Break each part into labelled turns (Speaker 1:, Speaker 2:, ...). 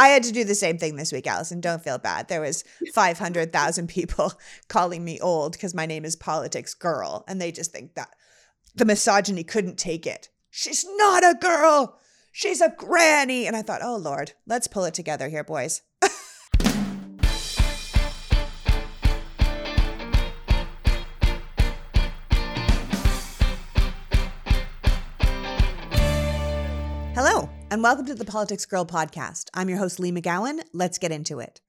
Speaker 1: I had to do the same thing this week, Allison. Don't feel bad. There was 500,000 people calling me old because my name is Politics Girl. And they just think that the misogyny couldn't take it. She's not a girl. She's a granny. And I thought, oh, Lord, let's pull it together here, boys. And welcome to the Politics Girl podcast. I'm your host, Lee McGowan. Let's get into it.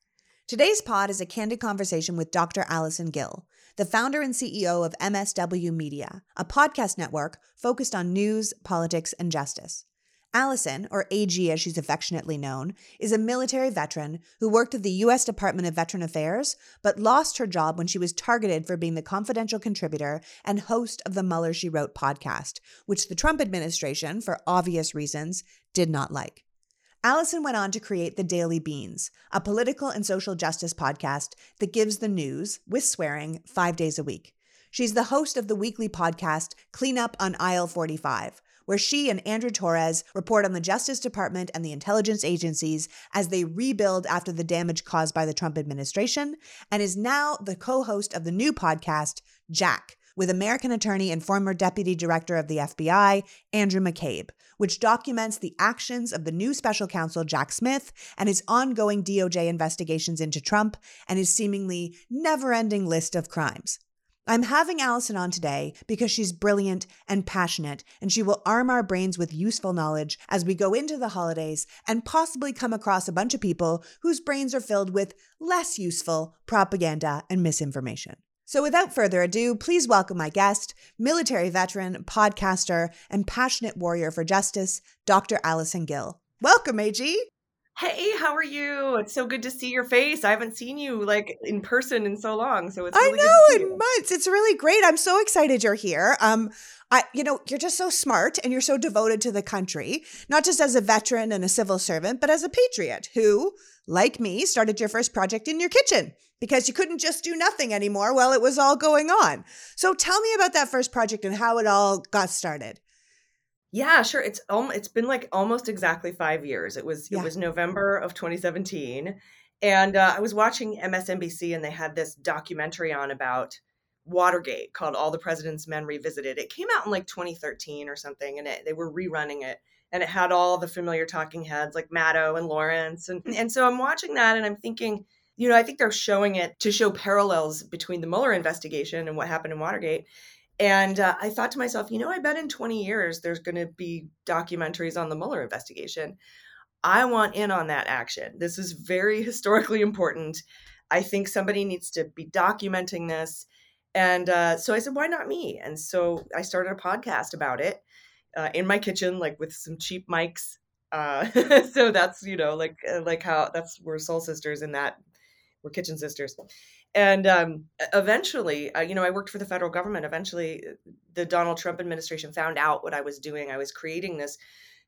Speaker 1: Today's pod is a candid conversation with Dr. Allison Gill, the founder and CEO of MSW Media, a podcast network focused on news, politics, and justice. Allison, or AG as she's affectionately known, is a military veteran who worked at the U.S. Department of Veteran Affairs, but lost her job when she was targeted for being the confidential contributor and host of the Mueller She Wrote podcast, which the Trump administration, for obvious reasons, did not like. Allison went on to create The Daily Beans, a political and social justice podcast that gives the news, with swearing, five days a week. She's the host of the weekly podcast Clean Up on Aisle 45, where she and Andrew Torrez report on the Justice Department and the intelligence agencies as they rebuild after the damage caused by the Trump administration, and is now the co host of the new podcast, Jack, with American attorney and former deputy director of the FBI, Andrew McCabe, which documents the actions of the new special counsel, Jack Smith, and his ongoing DOJ investigations into Trump and his seemingly never ending list of crimes. I'm having Allison on today because she's brilliant and passionate, and she will arm our brains with useful knowledge as we go into the holidays and possibly come across a bunch of people whose brains are filled with less useful propaganda and misinformation. So, without further ado, please welcome my guest, military veteran, podcaster, and passionate warrior for justice, Dr. Allison Gill. Welcome, AG.
Speaker 2: Hey, how are you? It's so good to see your face. I haven't seen you like in person in so long, so it's really
Speaker 1: I know in months. It's really great. I'm so excited you're here. Um, I, you know, you're just so smart and you're so devoted to the country, not just as a veteran and a civil servant, but as a patriot who, like me, started your first project in your kitchen because you couldn't just do nothing anymore while it was all going on. So tell me about that first project and how it all got started.
Speaker 2: Yeah, sure. It's um, it's been like almost exactly five years. It was yeah. it was November of 2017, and uh, I was watching MSNBC, and they had this documentary on about Watergate called "All the President's Men Revisited." It came out in like 2013 or something, and it, they were rerunning it, and it had all the familiar talking heads like Maddow and Lawrence, and and so I'm watching that, and I'm thinking. You know, I think they're showing it to show parallels between the Mueller investigation and what happened in Watergate and uh, I thought to myself, you know, I bet in 20 years there's going to be documentaries on the Mueller investigation. I want in on that action. This is very historically important. I think somebody needs to be documenting this. And uh, so I said, why not me? And so I started a podcast about it uh, in my kitchen, like with some cheap mics. Uh, so that's you know like uh, like how that's we're soul sisters in that we're kitchen sisters and um, eventually uh, you know i worked for the federal government. Eventually uh, the donald trump administration found out what i was doing. I was creating this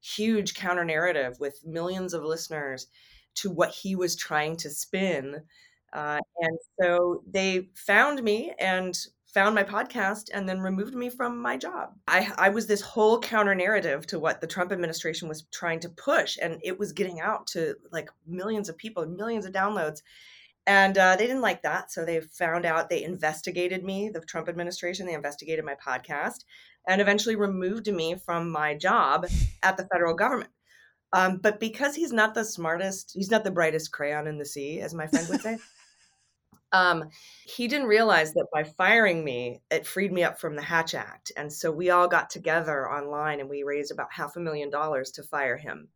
Speaker 2: huge counter narrative with millions of listeners to what he was trying to spin uh, and so they found me and found my podcast and then removed me from my job. I, I was this whole counter narrative to what the Trump administration was trying to push, and it was getting out to like millions of people, millions of downloads and uh, they didn't like that so they found out they investigated me the trump administration they investigated my podcast and eventually removed me from my job at the federal government. Um, but because he's not the smartest he's not the brightest crayon in the sea as my friend would say um, he didn't realize that by firing me it freed me up from the hatch act. And so we all got together online and we raised about half a million dollars to fire him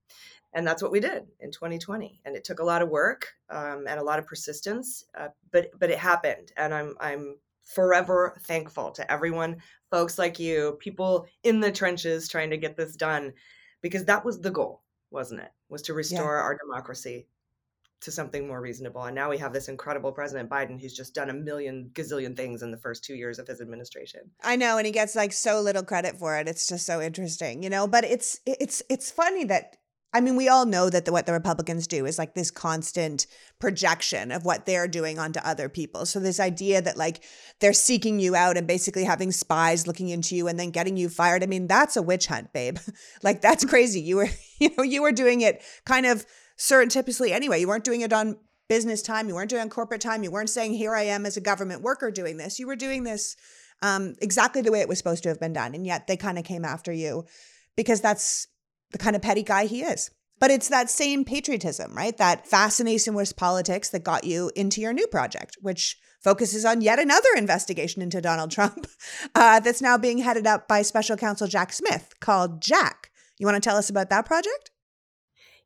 Speaker 2: and that's what we did in 2020 and it took a lot of work um, and a lot of persistence uh, but but it happened and i'm i'm forever thankful to everyone folks like you people in the trenches trying to get this done because that was the goal wasn't it was to restore yeah. our democracy to something more reasonable and now we have this incredible president biden who's just done a million gazillion things in the first two years of his administration
Speaker 1: i know and he gets like so little credit for it it's just so interesting you know but it's it's it's funny that I mean, we all know that the, what the Republicans do is like this constant projection of what they're doing onto other people. So this idea that like they're seeking you out and basically having spies looking into you and then getting you fired. I mean, that's a witch hunt, babe. like that's crazy. You were, you know, you were doing it kind of surreptitiously anyway. You weren't doing it on business time. You weren't doing it on corporate time. You weren't saying, here I am as a government worker doing this. You were doing this um, exactly the way it was supposed to have been done. And yet they kind of came after you because that's the kind of petty guy he is. But it's that same patriotism, right? That fascination with politics that got you into your new project, which focuses on yet another investigation into Donald Trump uh, that's now being headed up by special counsel Jack Smith called Jack. You want to tell us about that project?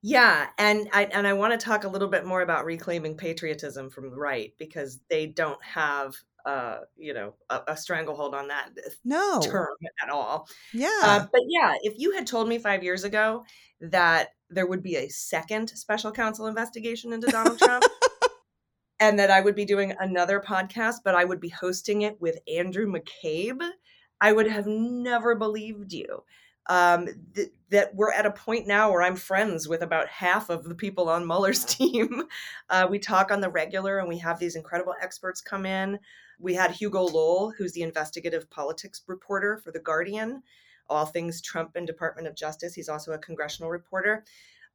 Speaker 2: Yeah, and I and I want to talk a little bit more about reclaiming patriotism from the right because they don't have uh you know a, a stranglehold on that
Speaker 1: no
Speaker 2: term at all.
Speaker 1: Yeah,
Speaker 2: uh, but yeah, if you had told me five years ago that there would be a second special counsel investigation into Donald Trump. and that I would be doing another podcast, but I would be hosting it with Andrew McCabe, I would have never believed you um, th- that we're at a point now where I'm friends with about half of the people on Mueller's team. Uh, we talk on the regular and we have these incredible experts come in. We had Hugo Lowell, who's the investigative politics reporter for The Guardian, all things Trump and Department of Justice. He's also a congressional reporter.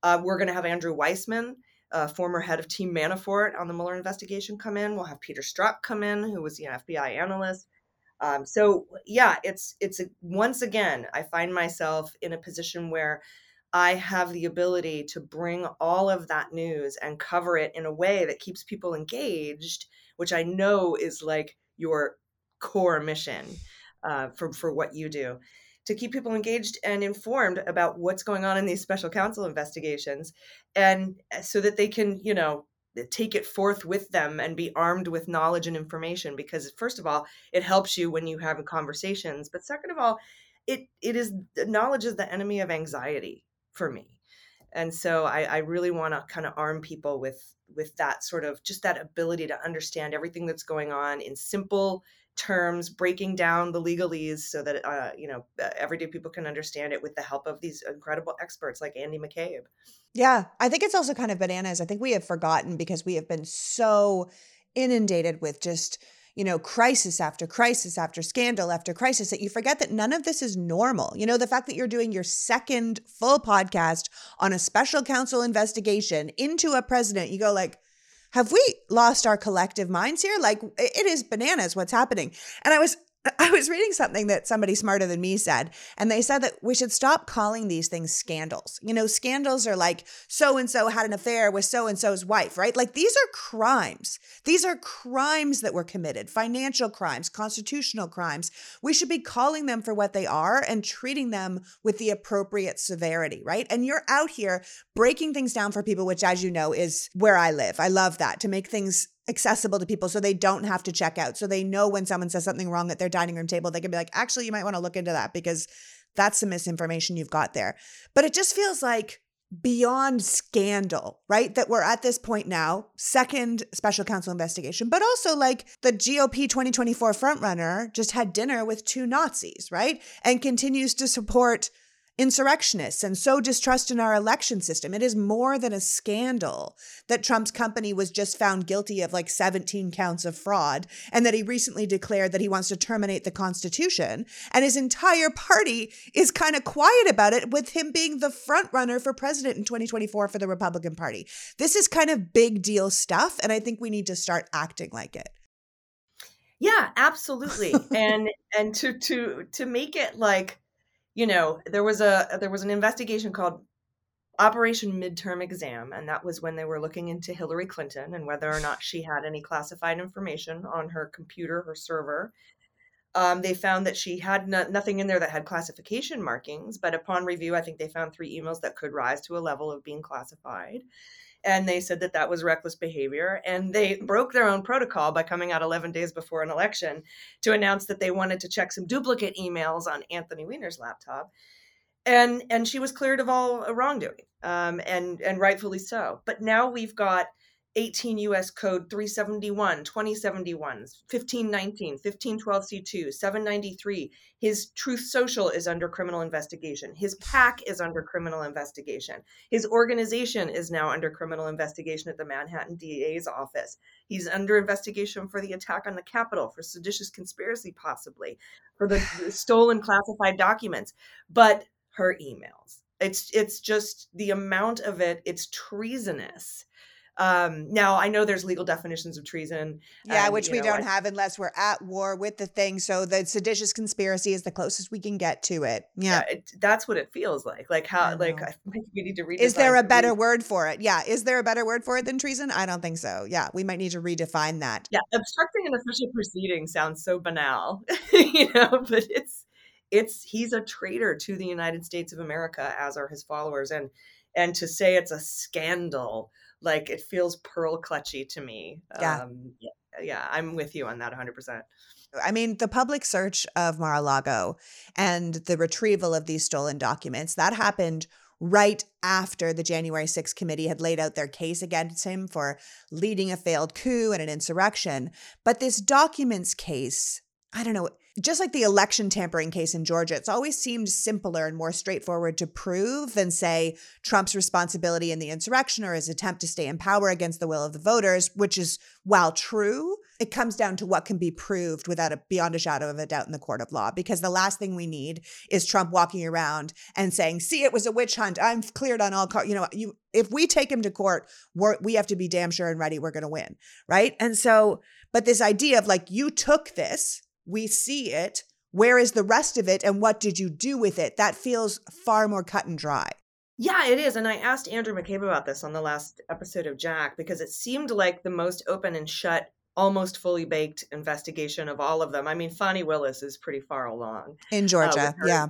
Speaker 2: Uh, we're going to have Andrew Weissmann, uh, former head of Team Manafort on the Mueller investigation, come in. We'll have Peter Strzok come in, who was the FBI analyst. Um, so yeah, it's it's a, once again I find myself in a position where I have the ability to bring all of that news and cover it in a way that keeps people engaged, which I know is like your core mission uh, for for what you do to keep people engaged and informed about what's going on in these special counsel investigations and uh, so that they can you know take it forth with them and be armed with knowledge and information because first of all it helps you when you have conversations but second of all it it is knowledge is the enemy of anxiety for me and so i, I really want to kind of arm people with with that sort of just that ability to understand everything that's going on in simple terms breaking down the legalese so that uh, you know uh, everyday people can understand it with the help of these incredible experts like andy mccabe.
Speaker 1: Yeah i think it's also kind of bananas. I think we have forgotten because we have been so inundated with just you know, crisis after crisis after scandal after crisis that you forget that none of this is normal. You know, the fact that you're doing your second full podcast on a special counsel investigation into a president, you go like, have we lost our collective minds here? Like it is bananas what's happening. And I was I was reading something that somebody smarter than me said, and they said that we should stop calling these things scandals. You know, scandals are like so and so had an affair with so and so's wife, right? Like these are crimes. These are crimes that were committed financial crimes, constitutional crimes. We should be calling them for what they are and treating them with the appropriate severity, right? And you're out here breaking things down for people, which, as you know, is where I live. I love that to make things accessible to people so they don't have to check out. So they know when someone says something wrong at their dining room table, they can be like, actually, you might want to look into that because that's the misinformation you've got there. But it just feels like beyond scandal, right? That we're at this point now, second special counsel investigation, but also like the GOP 2024 frontrunner just had dinner with two Nazis, right? And continues to support insurrectionists and sow distrust in our election system. It is more than a scandal that Trump's company was just found guilty of like 17 counts of fraud and that he recently declared that he wants to terminate the Constitution. And his entire party is kind of quiet about it, with him being the front runner for president in 2024 for the Republican Party. This is kind of big deal stuff. And I think we need to start acting like it.
Speaker 2: Yeah, absolutely. and and to to to make it like you know, there was a there was an investigation called Operation Midterm Exam, and that was when they were looking into Hillary Clinton and whether or not she had any classified information on her computer, her server. Um, they found that she had no, nothing in there that had classification markings, but upon review, I think they found three emails that could rise to a level of being classified and they said that that was reckless behavior and they broke their own protocol by coming out 11 days before an election to announce that they wanted to check some duplicate emails on anthony weiner's laptop and and she was cleared of all wrongdoing um, and and rightfully so. But now we've got 18 US Code 371, 2071, 1519, 1512 C2, 793. His Truth Social is under criminal investigation. His PAC is under criminal investigation. His organization is now under criminal investigation at the Manhattan DA's office. He's under investigation for the attack on the Capitol, for seditious conspiracy, possibly, for the stolen classified documents. But her emails It's it's just the amount of it. It's treasonous. Um, now I know there's legal definitions of treason.
Speaker 1: Yeah, which we know, don't I, have unless we're at war with the thing. So the seditious conspiracy is the closest we can get to it. Yeah, yeah
Speaker 2: it, that's what it feels like. Like how like I think we need to read.
Speaker 1: Is there a better word for it? Yeah, is there a better word for it than treason? I don't think so. Yeah, we might need to redefine that.
Speaker 2: Yeah, obstructing an official proceeding sounds so banal, you know, but it's it's he's a traitor to the United States of America, as are his followers, and and to say it's a scandal like it feels pearl clutchy to me.
Speaker 1: Yeah. Um,
Speaker 2: yeah, yeah, I'm with you on that 100%.
Speaker 1: I mean, the public search of Mar a Lago and the retrieval of these stolen documents, that happened right after the January 6th committee had laid out their case against him for leading a failed coup and an insurrection. But this documents case, I don't know, just like the election tampering case in Georgia, it's always seemed simpler and more straightforward to prove than, say, Trump's responsibility in the insurrection or his attempt to stay in power against the will of the voters, which is, while true, it comes down to what can be proved without a beyond a shadow of a doubt in the court of law. Because the last thing we need is Trump walking around and saying, "See, it was a witch hunt. I'm cleared on all car." You know, you if we take him to court, we have to be damn sure and ready we're going to win, right? And so, but this idea of like you took this we see it. Where is the rest of it and what did you do with it? That feels far more cut and dry.
Speaker 2: Yeah, it is. And I asked Andrew McCabe about this on the last episode of Jack because it seemed like the most open and shut, almost fully baked investigation of all of them. I mean, Fani Willis is pretty far along
Speaker 1: in Georgia. Uh,
Speaker 2: her,
Speaker 1: yeah.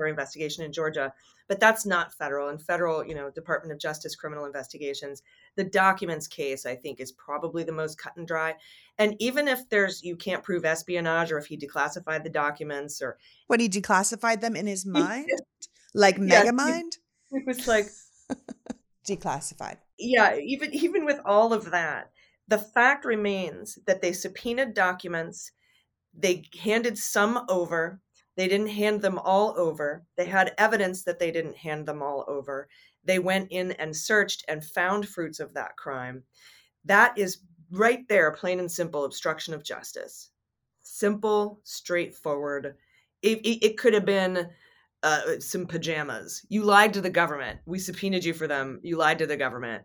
Speaker 2: Her investigation in Georgia but that's not federal. And federal you know department of justice criminal investigations the documents case i think is probably the most cut and dry. And even if there's you can't prove espionage or if he declassified the documents or
Speaker 1: When he declassified them in his mind? like mega mind
Speaker 2: it was like
Speaker 1: declassified.
Speaker 2: Yeah even even with all of that the fact remains that they subpoenaed documents they handed some over they didn't hand them all over. They had evidence that they didn't hand them all over. They went in and searched and found fruits of that crime. That is right there, plain and simple obstruction of justice. Simple, straightforward. It, it, it could have been uh, some pajamas. You lied to the government. We subpoenaed you for them. You lied to the government,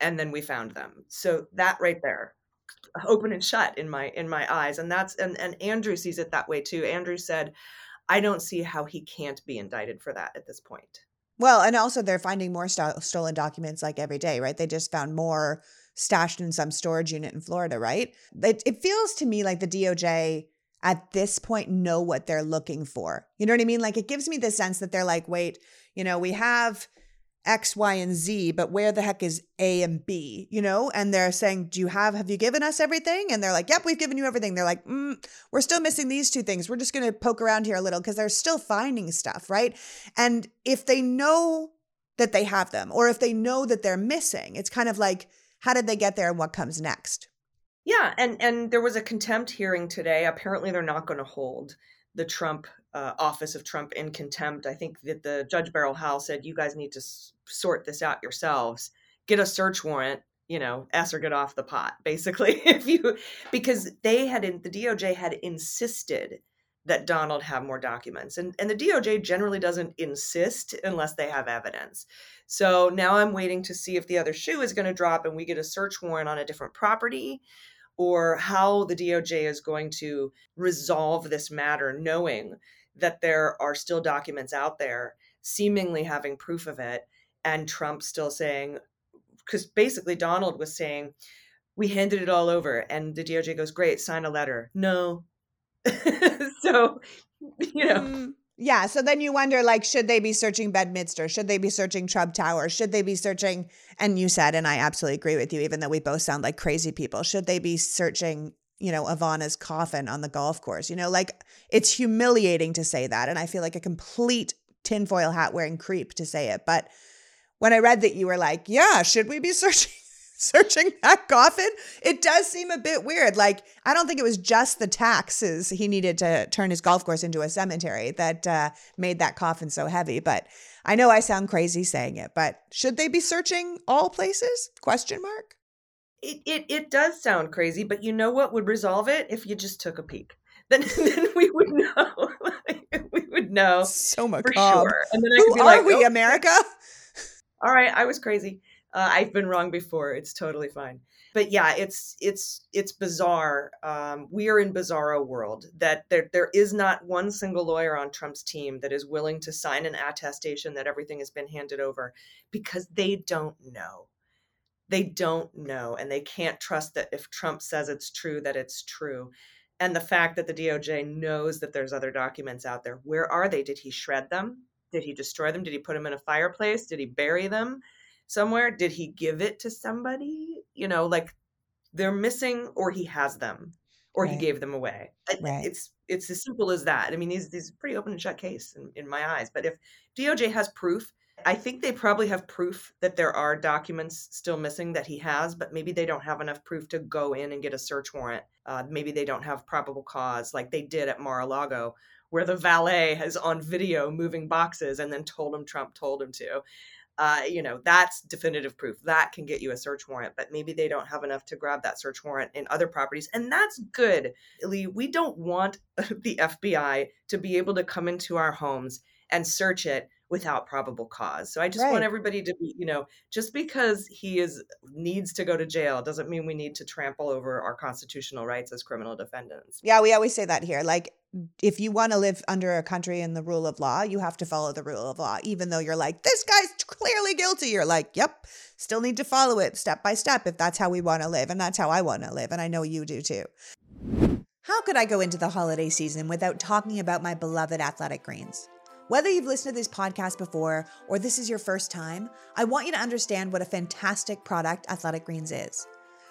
Speaker 2: and then we found them. So that right there, open and shut in my in my eyes, and that's and and Andrew sees it that way too. Andrew said, I don't see how he can't be indicted for that at this point.
Speaker 1: Well, and also they're finding more st- stolen documents like every day, right? They just found more stashed in some storage unit in Florida, right? It, it feels to me like the DOJ at this point know what they're looking for. You know what I mean? Like it gives me the sense that they're like, wait, you know, we have X, Y, and Z, but where the heck is A and B? You know? And they're saying, Do you have, have you given us everything? And they're like, Yep, we've given you everything. They're like, mm, We're still missing these two things. We're just going to poke around here a little because they're still finding stuff, right? And if they know that they have them, or if they know that they're missing, it's kind of like, How did they get there and what comes next?
Speaker 2: Yeah. And, and there was a contempt hearing today. Apparently, they're not going to hold the Trump uh, office of Trump in contempt. I think that the Judge Beryl Howell said, "You guys need to s- sort this out yourselves. Get a search warrant." You know, ask or get off the pot, basically. if you, because they had, in, the DOJ had insisted that Donald have more documents. And, and the DOJ generally doesn't insist unless they have evidence. So now I'm waiting to see if the other shoe is going to drop and we get a search warrant on a different property or how the DOJ is going to resolve this matter, knowing that there are still documents out there seemingly having proof of it, and Trump still saying, because basically Donald was saying, we handed it all over, and the DOJ goes, great, sign a letter. No. so, you know. Mm.
Speaker 1: Yeah. So then you wonder, like, should they be searching Bedminster? Should they be searching Trump Tower? Should they be searching? And you said, and I absolutely agree with you, even though we both sound like crazy people. Should they be searching, you know, Ivana's coffin on the golf course? You know, like it's humiliating to say that, and I feel like a complete tinfoil hat wearing creep to say it. But when I read that you were like, yeah, should we be searching? searching that coffin, it does seem a bit weird. Like, I don't think it was just the taxes he needed to turn his golf course into a cemetery that uh, made that coffin so heavy. But I know I sound crazy saying it, but should they be searching all places? Question mark.
Speaker 2: It, it, it does sound crazy, but you know what would resolve it if you just took a peek. Then, then we would know. we would know
Speaker 1: so macabre. Sure. And then I Who
Speaker 2: could
Speaker 1: be are like, we, oh, America?
Speaker 2: All right, I was crazy. Uh, I've been wrong before. It's totally fine. But yeah, it's it's it's bizarre. Um, we are in bizarro world that there there is not one single lawyer on Trump's team that is willing to sign an attestation that everything has been handed over because they don't know. They don't know, and they can't trust that if Trump says it's true, that it's true and the fact that the DOJ knows that there's other documents out there. Where are they? Did he shred them? Did he destroy them? Did he put them in a fireplace? Did he bury them somewhere? Did he give it to somebody? You know, like they're missing or he has them or right. he gave them away. Right. It's it's as simple as that. I mean, these these pretty open and shut case in, in my eyes. But if DOJ has proof I think they probably have proof that there are documents still missing that he has, but maybe they don't have enough proof to go in and get a search warrant. Uh, maybe they don't have probable cause like they did at Mar a Lago, where the valet has on video moving boxes and then told him Trump told him to. Uh, you know, that's definitive proof. That can get you a search warrant, but maybe they don't have enough to grab that search warrant in other properties. And that's good. Lee, we don't want the FBI to be able to come into our homes and search it without probable cause. So I just right. want everybody to be, you know, just because he is needs to go to jail doesn't mean we need to trample over our constitutional rights as criminal defendants.
Speaker 1: Yeah, we always say that here. Like if you want to live under a country in the rule of law, you have to follow the rule of law. Even though you're like, this guy's clearly guilty, you're like, yep, still need to follow it step by step if that's how we want to live. And that's how I want to live. And I know you do too. How could I go into the holiday season without talking about my beloved athletic greens? Whether you've listened to this podcast before or this is your first time, I want you to understand what a fantastic product Athletic Greens is.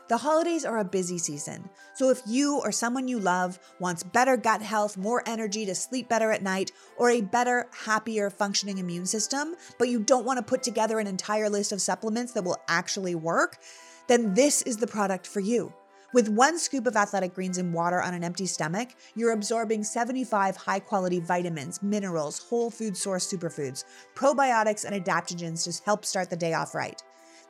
Speaker 1: The holidays are a busy season, so if you or someone you love wants better gut health, more energy to sleep better at night, or a better, happier, functioning immune system, but you don't want to put together an entire list of supplements that will actually work, then this is the product for you. With one scoop of athletic greens in water on an empty stomach, you're absorbing 75 high quality vitamins, minerals, whole food source superfoods, probiotics, and adaptogens to help start the day off right.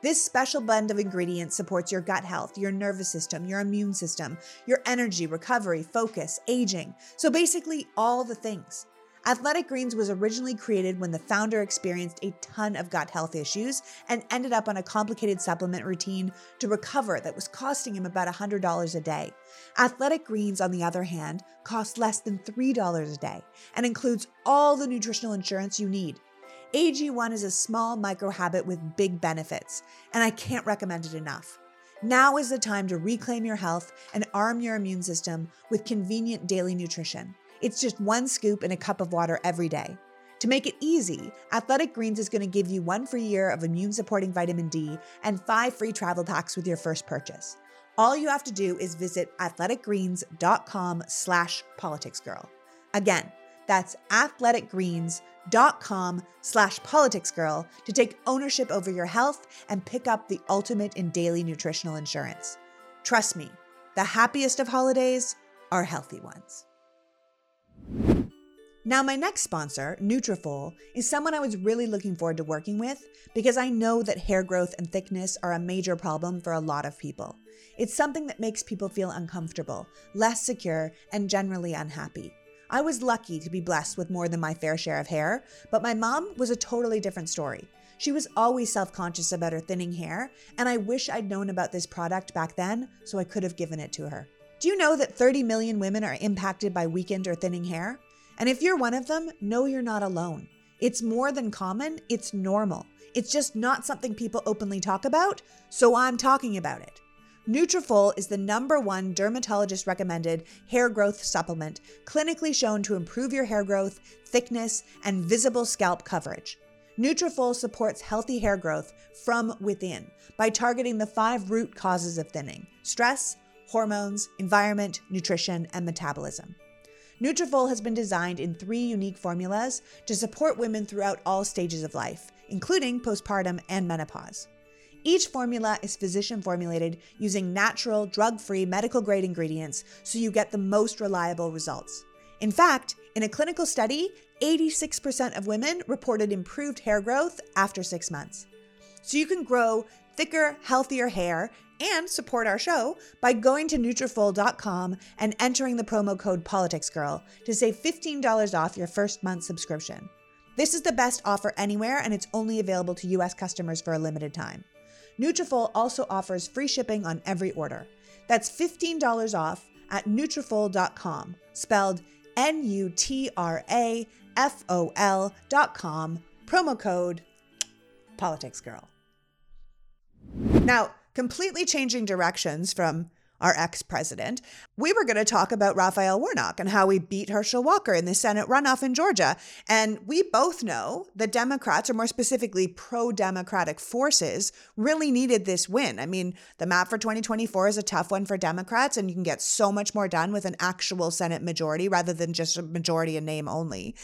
Speaker 1: This special blend of ingredients supports your gut health, your nervous system, your immune system, your energy, recovery, focus, aging. So basically, all the things. Athletic Greens was originally created when the founder experienced a ton of gut health issues and ended up on a complicated supplement routine to recover that was costing him about $100 a day. Athletic Greens, on the other hand, costs less than $3 a day and includes all the nutritional insurance you need. AG1 is a small micro habit with big benefits, and I can't recommend it enough. Now is the time to reclaim your health and arm your immune system with convenient daily nutrition. It's just one scoop in a cup of water every day. To make it easy, Athletic Greens is going to give you one free year of immune supporting vitamin D and five free travel packs with your first purchase. All you have to do is visit athleticgreens.com slash politicsgirl. Again, that's athleticgreens.com slash politicsgirl to take ownership over your health and pick up the ultimate in daily nutritional insurance. Trust me, the happiest of holidays are healthy ones. Now, my next sponsor, Nutrafol, is someone I was really looking forward to working with because I know that hair growth and thickness are a major problem for a lot of people. It's something that makes people feel uncomfortable, less secure, and generally unhappy. I was lucky to be blessed with more than my fair share of hair, but my mom was a totally different story. She was always self conscious about her thinning hair, and I wish I'd known about this product back then so I could have given it to her. Do you know that 30 million women are impacted by weakened or thinning hair? And if you're one of them, know you're not alone. It's more than common, it's normal. It's just not something people openly talk about, so I'm talking about it. Nutrafol is the number one dermatologist recommended hair growth supplement, clinically shown to improve your hair growth, thickness, and visible scalp coverage. Nutrafol supports healthy hair growth from within by targeting the five root causes of thinning: stress, hormones, environment, nutrition, and metabolism. Nutrafol has been designed in three unique formulas to support women throughout all stages of life, including postpartum and menopause. Each formula is physician formulated using natural, drug free, medical grade ingredients so you get the most reliable results. In fact, in a clinical study, 86% of women reported improved hair growth after six months. So you can grow thicker, healthier hair and support our show by going to Nutrafol.com and entering the promo code PoliticsGirl to save $15 off your first month subscription. This is the best offer anywhere, and it's only available to U.S. customers for a limited time. Nutrafol also offers free shipping on every order. That's $15 off at Nutrafol.com, spelled N-U-T-R-A-F-O-L dot com, promo code PoliticsGirl. Now, completely changing directions from our ex president, we were going to talk about Raphael Warnock and how we beat Herschel Walker in the Senate runoff in Georgia. And we both know the Democrats, or more specifically pro Democratic forces, really needed this win. I mean, the map for 2024 is a tough one for Democrats, and you can get so much more done with an actual Senate majority rather than just a majority in name only.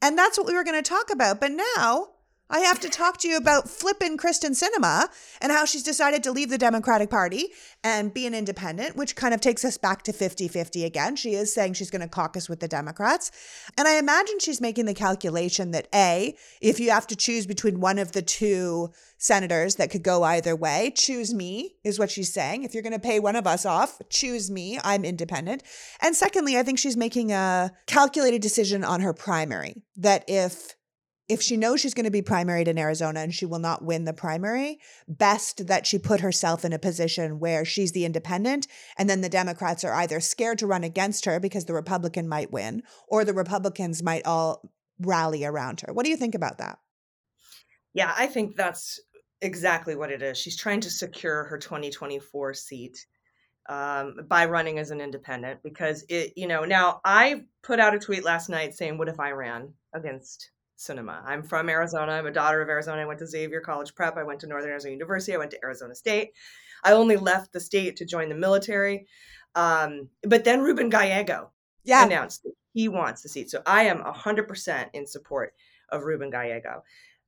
Speaker 1: And that's what we were going to talk about. But now, I have to talk to you about flippin' Kyrsten Sinema and how she's decided to leave the Democratic Party and be an independent, which kind of takes us back to 50 50 again. She is saying she's going to caucus with the Democrats. And I imagine she's making the calculation that A, if you have to choose between one of the two senators that could go either way, choose me, is what she's saying. If you're going to pay one of us off, choose me. I'm independent. And secondly, I think she's making a calculated decision on her primary that if if she knows she's going to be primaried in Arizona and she will not win the primary, best that she put herself in a position where she's the independent and then the Democrats are either scared to run against her because the Republican might win or the Republicans might all rally around her. What do you think about that?
Speaker 2: Yeah, I think that's exactly what it is. She's trying to secure her 2024 seat um, by running as an independent because it, you know, now I put out a tweet last night saying, What if I ran against Sinema. I'm from Arizona. I'm a daughter of Arizona. I went to Xavier College Prep. I went to Northern Arizona University. I went to Arizona State. I only left the state to join the military. Um, but then Ruben Gallego yeah. announced that he wants the seat. So I am 100% in support of Ruben Gallego.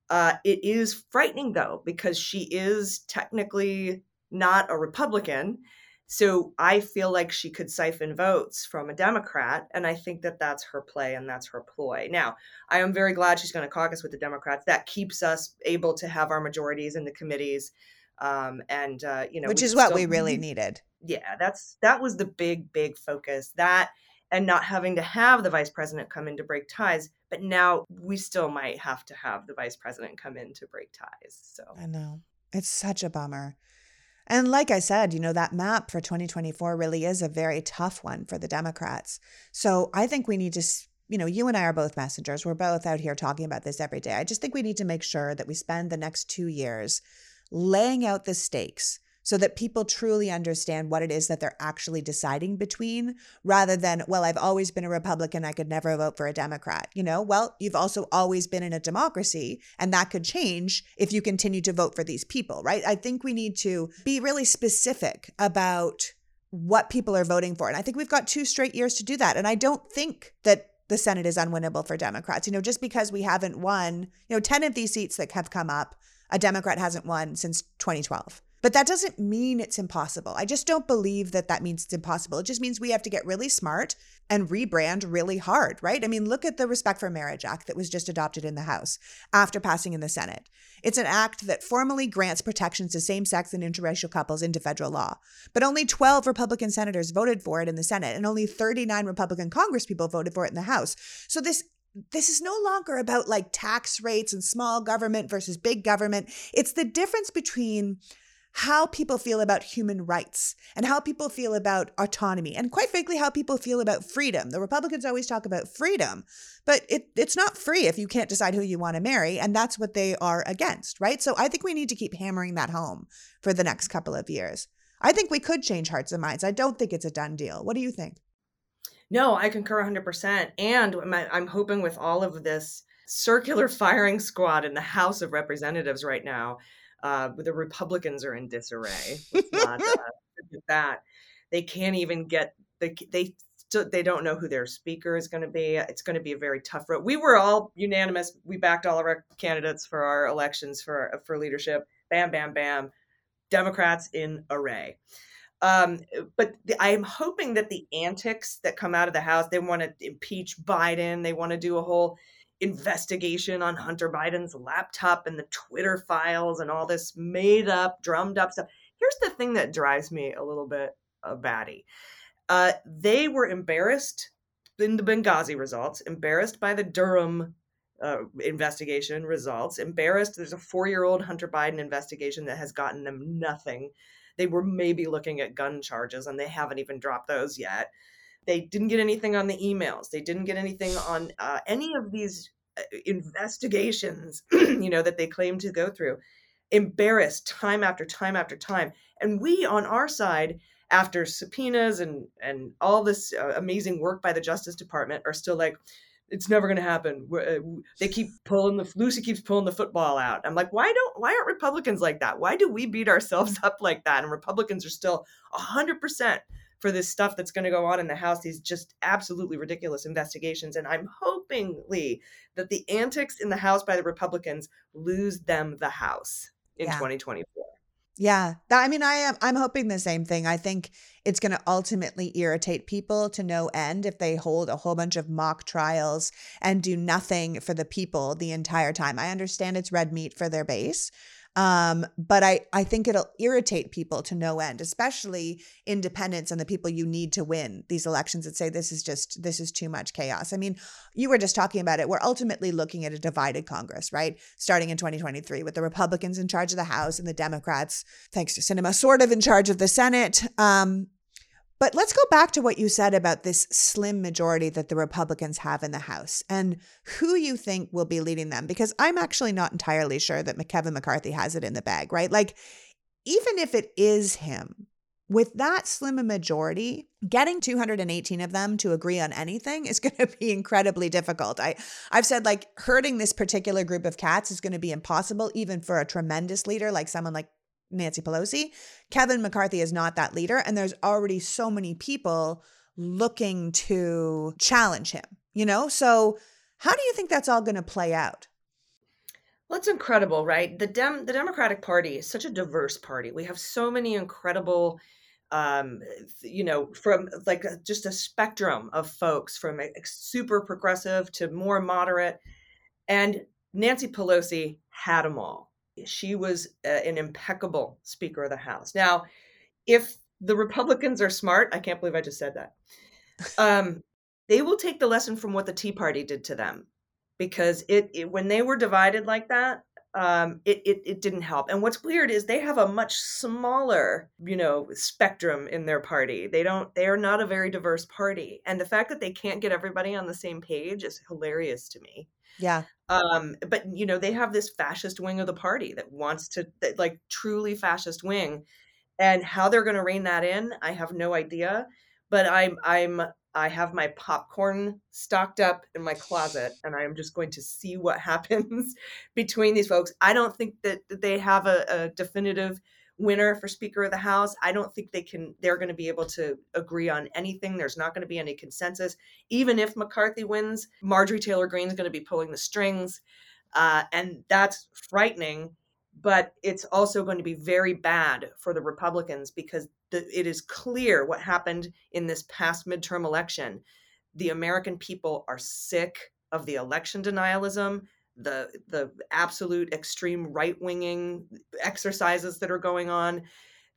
Speaker 2: Uh, it is frightening, though, because she is technically not a Republican. So I feel like she could siphon votes from a Democrat. And I think that that's her play and that's her ploy. Now, I am very glad she's going to caucus with the Democrats. That keeps us able to have our majorities in the committees. Um, and, uh, you know,
Speaker 1: which is what we really needed.
Speaker 2: Yeah, that's that was the big, big focus. That and not having to have the vice president come in to break ties. But now we still might have to have the vice president come in to break ties. So
Speaker 1: I know it's such a bummer. And like I said, you know, that map for 2024 really is a very tough one for the Democrats. So I think we need to, you know, you and I are both messengers. We're both out here talking about this every day. I just think we need to make sure that we spend the next two years laying out the stakes so that people truly understand what it is that they're actually deciding between rather than, well, I've always been a Republican, I could never vote for a Democrat. You know, well, you've also always been in a democracy, and that could change if you continue to vote for these people, right? I think we need to be really specific about what people are voting for. And I think we've got two straight years to do that. And I don't think that the Senate is unwinnable for Democrats. You know, just because we haven't won, you know, 10 of these seats that have come up, a Democrat hasn't won since 2012. But that doesn't mean it's impossible. I just don't believe that that means it's impossible. It just means we have to get really smart and rebrand really hard, right? I mean, look at the Respect for Marriage Act that was just adopted in the House after passing in the Senate. It's an act that formally grants protections to same sex and interracial couples into federal law. But only 12 Republican senators voted for it in the Senate, and only 39 Republican congresspeople voted for it in the House. So this this is no longer about like tax rates and small government versus big government. It's the difference between how people feel about human rights and how people feel about autonomy and quite frankly how people feel about freedom. The republicans always talk about freedom but it, it's not free if you can't decide who you want to marry and that's what they are against right? So i think we need to keep hammering that home for the next couple of years. I think we could change hearts and minds. I don't think it's a done deal. What do you think?
Speaker 2: No i concur 100% and i'm hoping with all of this circular firing squad in the house of representatives right now uh, the Republicans are in disarray. Not, uh, that they can't even get they they they don't know who their speaker is going to be. It's going to be a very tough road. We were all unanimous. We backed all of our candidates for our elections for for leadership. Bam, bam, bam. Democrats in array. Um, but the, I'm hoping that the antics that come out of the House, they want to impeach Biden. They want to do a whole investigation on Hunter Biden's laptop and the Twitter files and all this made up, drummed up stuff. Here's the thing that drives me a little bit a batty. Uh, they were embarrassed in the Benghazi results, embarrassed by the Durham uh, investigation results, embarrassed. There's a four year old Hunter Biden investigation that has gotten them nothing. They were maybe looking at gun charges and they haven't even dropped those yet. They didn't get anything on the emails. They didn't get anything on uh, any of these uh, investigations, you know, that they claim to go through. Embarrassed time after time after time. And we on our side, after subpoenas and and all this uh, amazing work by the Justice Department, are still like, it's never going to happen. Uh, they keep pulling the Lucy keeps pulling the football out. I'm like, why don't why aren't Republicans like that? Why do we beat ourselves up like that? And Republicans are still hundred percent for this stuff that's going to go on in the House, these just absolutely ridiculous investigations. And I'm hoping, Lee, that the antics in the House by the Republicans lose them the House in yeah. 2024.
Speaker 1: Yeah. I mean, I am I'm hoping the same thing. I think it's going to ultimately irritate people to no end if they hold a whole bunch of mock trials and do nothing for the people the entire time. I understand it's red meat for their base, um, but I, I think it'll irritate people to no end, especially independents and the people you need to win these elections that say this is just, this is too much chaos. I mean, you were just talking about it. We're ultimately looking at a divided Congress, right? Starting in 2023 with the Republicans in charge of the House and the Democrats, thanks to Sinema, sort of in charge of the Senate. Um, but let's go back to what you said about this slim majority that the Republicans have in the House and who you think will be leading them. Because I'm actually not entirely sure that Kevin McCarthy has it in the bag, right? Like, even if it is him, with that slim a majority, getting 218 of them to agree on anything is going to be incredibly difficult. I, I've said like hurting this particular group of cats is going to be impossible, even for a tremendous leader like someone like Nancy Pelosi. Kevin McCarthy is not that leader. And there's already so many people looking to challenge him, you know? So, how do you think that's all going to play out?
Speaker 2: Well, it's incredible, right? The Dem the Democratic Party is such a diverse party. We have so many incredible um you know from like just a spectrum of folks from super progressive to more moderate and Nancy Pelosi had them all she was an impeccable Speaker of the House. Now, if the Republicans are smart, I can't believe I just said that. Um, they will take the lesson from what the Tea Party did to them, because it, it when they were divided like that, um, it, it it didn't help. And what's weird is they have a much smaller, you know, spectrum in their party. They don't. They are not a very diverse party, and the fact that they can't get everybody on the same page is hilarious to me.
Speaker 1: Yeah.
Speaker 2: Um, but you know, they have this fascist wing of the party that wants to that, like truly fascist wing. And how they're going to rein that in, I have no idea. But I'm I'm I have my popcorn stocked up in my closet and I am just going to see what happens between these folks. I don't think that they have a, a definitive winner for Speaker of the House. I don't think they can, they're going to be able to agree on anything. There's not going to be any consensus. Even if McCarthy wins, Marjorie Taylor Greene is going to be pulling the strings. Uh, and that's frightening. But it's also going to be very bad for the Republicans because the, it is clear what happened in this past midterm election. The American people are sick of the election denialism the the absolute extreme right winging exercises that are going on.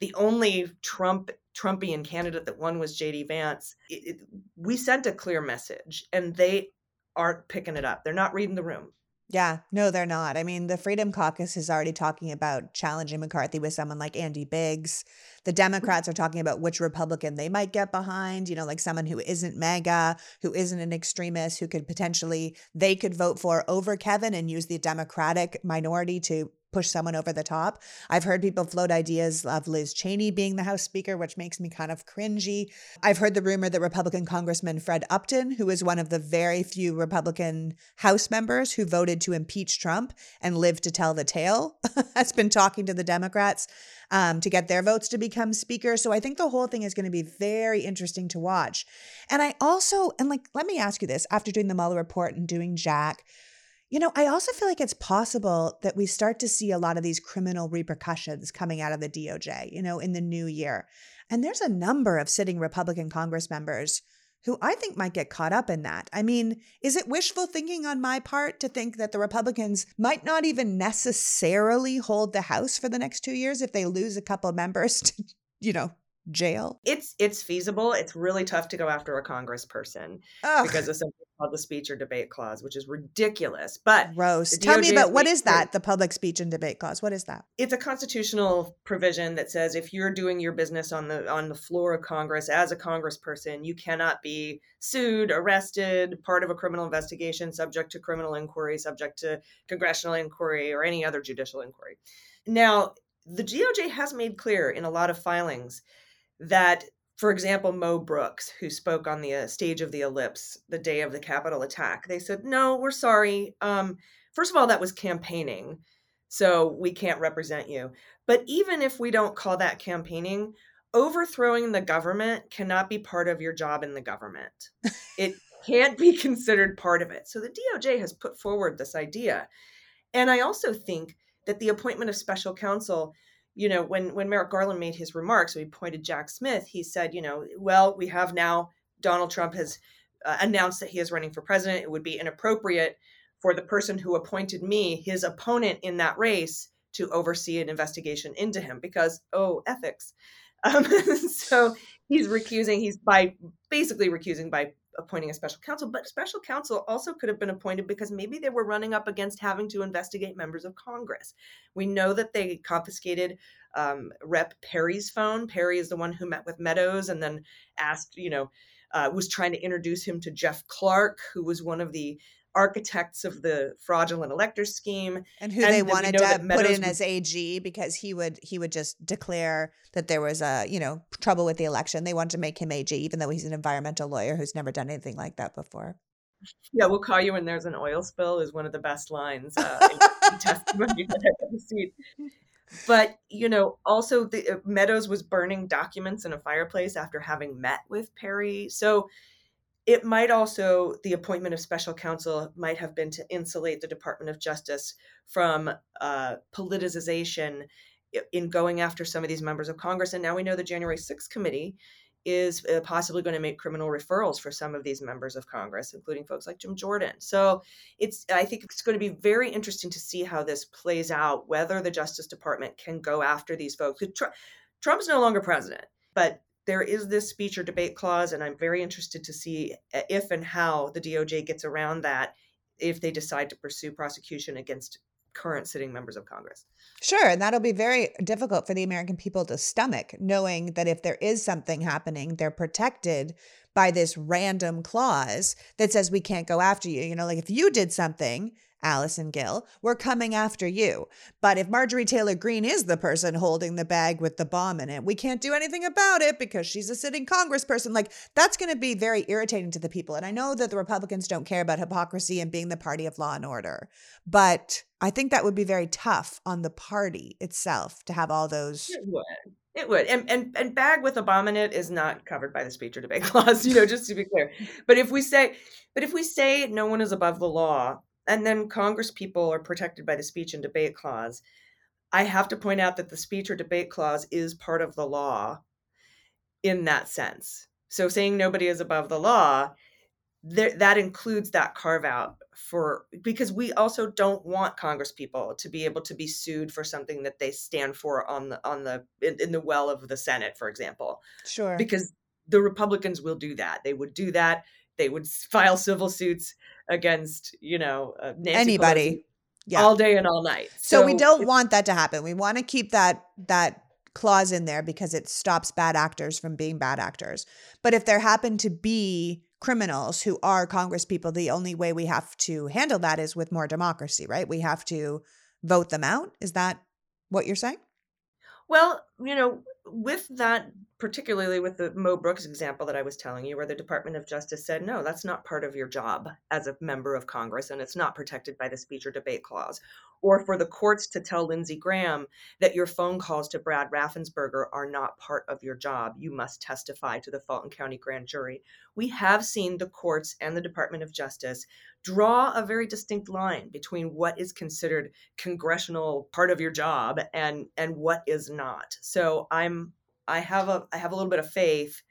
Speaker 2: The only Trump Trumpian candidate that won was J.D. Vance. It, it, we sent a clear message, and they aren't picking it up. They're not reading the room.
Speaker 1: Yeah, no, they're not. I mean, the Freedom Caucus is already talking about challenging McCarthy with someone like Andy Biggs. The mm-hmm. Democrats are talking about which Republican they might get behind, you know, like someone who isn't MAGA, who isn't an extremist, who could potentially, they could vote for over Kevin and use the Democratic minority to push someone over the top. I've heard people float ideas of Liz Cheney being the House Speaker, which makes me kind of cringy. I've heard the rumor that Republican Congressman Fred Upton, who is one of the very few Republican House members who voted to impeach Trump and lived to tell the tale, has been talking to the Democrats um, to get their votes to become Speaker. So I think the whole thing is going to be very interesting to watch. And I also, and like, let me ask you this after doing the Mueller report and doing Jack, you know, I also feel like it's possible that we start to see a lot of these criminal repercussions coming out of the DOJ, you know, in the new year. And there's a number of sitting Republican Congress members who I think might get caught up in that. I mean, is it wishful thinking on my part to think that the Republicans might not even necessarily hold the House for the next two years if they lose a couple members to, you know, jail?
Speaker 2: It's it's feasible. It's really tough to go after a congressperson Ugh. because of something called the speech or debate clause, which is ridiculous. But
Speaker 1: gross. Tell me about what is that? The public speech and debate clause. What is that?
Speaker 2: It's a constitutional provision that says if you're doing your business on the on the floor of Congress as a congressperson, you cannot be sued, arrested, part of a criminal investigation, subject to criminal inquiry, subject to congressional inquiry, or any other judicial inquiry. Now, the DOJ has made clear in a lot of filings that for example, Mo Brooks, who spoke on the uh, stage of the Ellipse the day of the Capitol attack, they said, "No, we're sorry. Um, first of all, that was campaigning, so we can't represent you. But even if we don't call that campaigning, overthrowing the government cannot be part of your job in the government. it can't be considered part of it. So the DOJ has put forward this idea, and I also think that the appointment of special counsel." You know, when when Merrick Garland made his remarks, we pointed Jack Smith. He said, you know, well, we have now Donald Trump has uh, announced that he is running for president. It would be inappropriate for the person who appointed me, his opponent in that race, to oversee an investigation into him because oh, ethics. Um, so he's recusing. He's by basically recusing by appointing a special counsel, but special counsel also could have been appointed because maybe they were running up against having to investigate members of Congress. We know that they confiscated um, Rep. Perry's phone. Perry is the one who met with Meadows and then asked, you know, uh, was trying to introduce him to Jeff Clark, who was one of the architects of the fraudulent elector scheme
Speaker 1: and who and they wanted to put in as AG because he would he would just declare that there was a you know trouble with the election. They wanted to make him AG even though he's an environmental lawyer who's never done anything like that before.
Speaker 2: Yeah, we'll call you when there's an oil spill is one of the best lines uh, in, testimony that I've ever seen. But you know, also the uh, Meadows was burning documents in a fireplace after having met with Perry. So it might also, the appointment of special counsel might have been to insulate the Department of Justice from uh, politicization in going after some of these members of Congress. And now we know the January 6th committee is uh, possibly going to make criminal referrals for some of these members of Congress, including folks like Jim Jordan. So it's I think it's going to be very interesting to see how this plays out, whether the Justice Department can go after these folks. Trump's no longer president, but there is this speech or debate clause, and I'm very interested to see uh, if and how the DOJ gets around that if they decide to pursue prosecution against current sitting members of Congress.
Speaker 1: Sure. And that'll be very difficult for the American people to stomach, knowing that if there is something happening, they're protected by this random clause that says we can't go after you. You know, like if you did something Allison Gill, we're coming after you. But if Marjorie Taylor Greene is the person holding the bag with the bomb in it, we can't do anything about it because she's a sitting congressperson. Like, that's going to be very irritating to the people. And I know that the Republicans don't care about hypocrisy and being the party of law and order, but I think that would be very tough on the party itself to have all those.
Speaker 2: It would. It would. And, and and bag with a bomb in it is not covered by the speech or debate clause, you know, just to be clear. But if we say but if we say no one is above the law, and then Congress people are protected by the speech and debate clause. I have to point out that the speech or debate clause is part of the law in that sense. So saying nobody is above the law, that includes that carve out for because we also don't want Congress people to be able to be sued for something that they stand for on the on the in, in the well of the Senate, for example.
Speaker 1: Sure.
Speaker 2: Because the Republicans will do that. They would do that. They would file civil suits against you know uh,
Speaker 1: anybody
Speaker 2: yeah. all day and all night.
Speaker 1: So, so we don't want that to happen. We want to keep that that clause in there because it stops bad actors from being bad actors. But if there happen to be criminals who are Congress people, the only way we have to handle that is with more democracy, right? We have to vote them out. Is that what you're saying?
Speaker 2: Well, you know, with that particularly with the Mo Brooks example that I was telling you, where the Department of Justice said, no, that's not part of your job as a member of Congress, and it's not protected by the speech or debate clause. Or for the courts to tell Lindsey Graham that your phone calls to Brad Raffensperger are not part of your job. You must testify to the Fulton County grand jury. We have seen the courts and the Department of Justice draw a very distinct line between what is considered congressional part of your job and and what is not. So I'm I have a I have a little bit of faith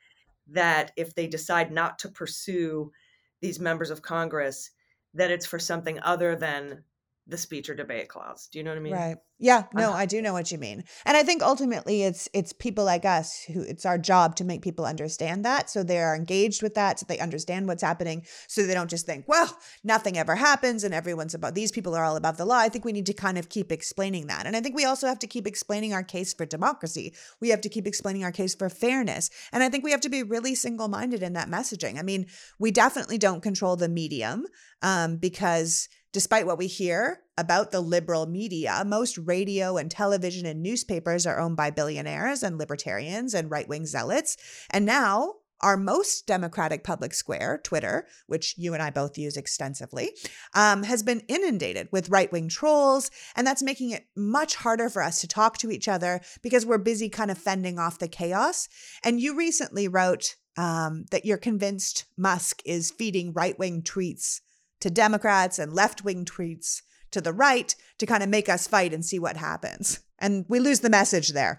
Speaker 2: that if they decide not to pursue these members of Congress, that it's for something other than the speech or debate clause. Do you know what I mean?
Speaker 1: Right. Yeah, no, I do know what you mean. And I think ultimately it's it's people like us who it's our job to make people understand that so they are engaged with that so they understand what's happening so they don't just think, well, nothing ever happens and everyone's about these people are all about the law. I think we need to kind of keep explaining that. And I think we also have to keep explaining our case for democracy. We have to keep explaining our case for fairness. And I think we have to be really single-minded in that messaging. I mean, we definitely don't control the medium um, because Despite what we hear about the liberal media, most radio and television and newspapers are owned by billionaires and libertarians and right wing zealots. And now, our most democratic public square, Twitter, which you and I both use extensively, um, has been inundated with right wing trolls. And that's making it much harder for us to talk to each other because we're busy kind of fending off the chaos. And you recently wrote um, that you're convinced Musk is feeding right wing tweets to Democrats and left wing tweets to the right to kind of make us fight and see what happens. And we lose the message there.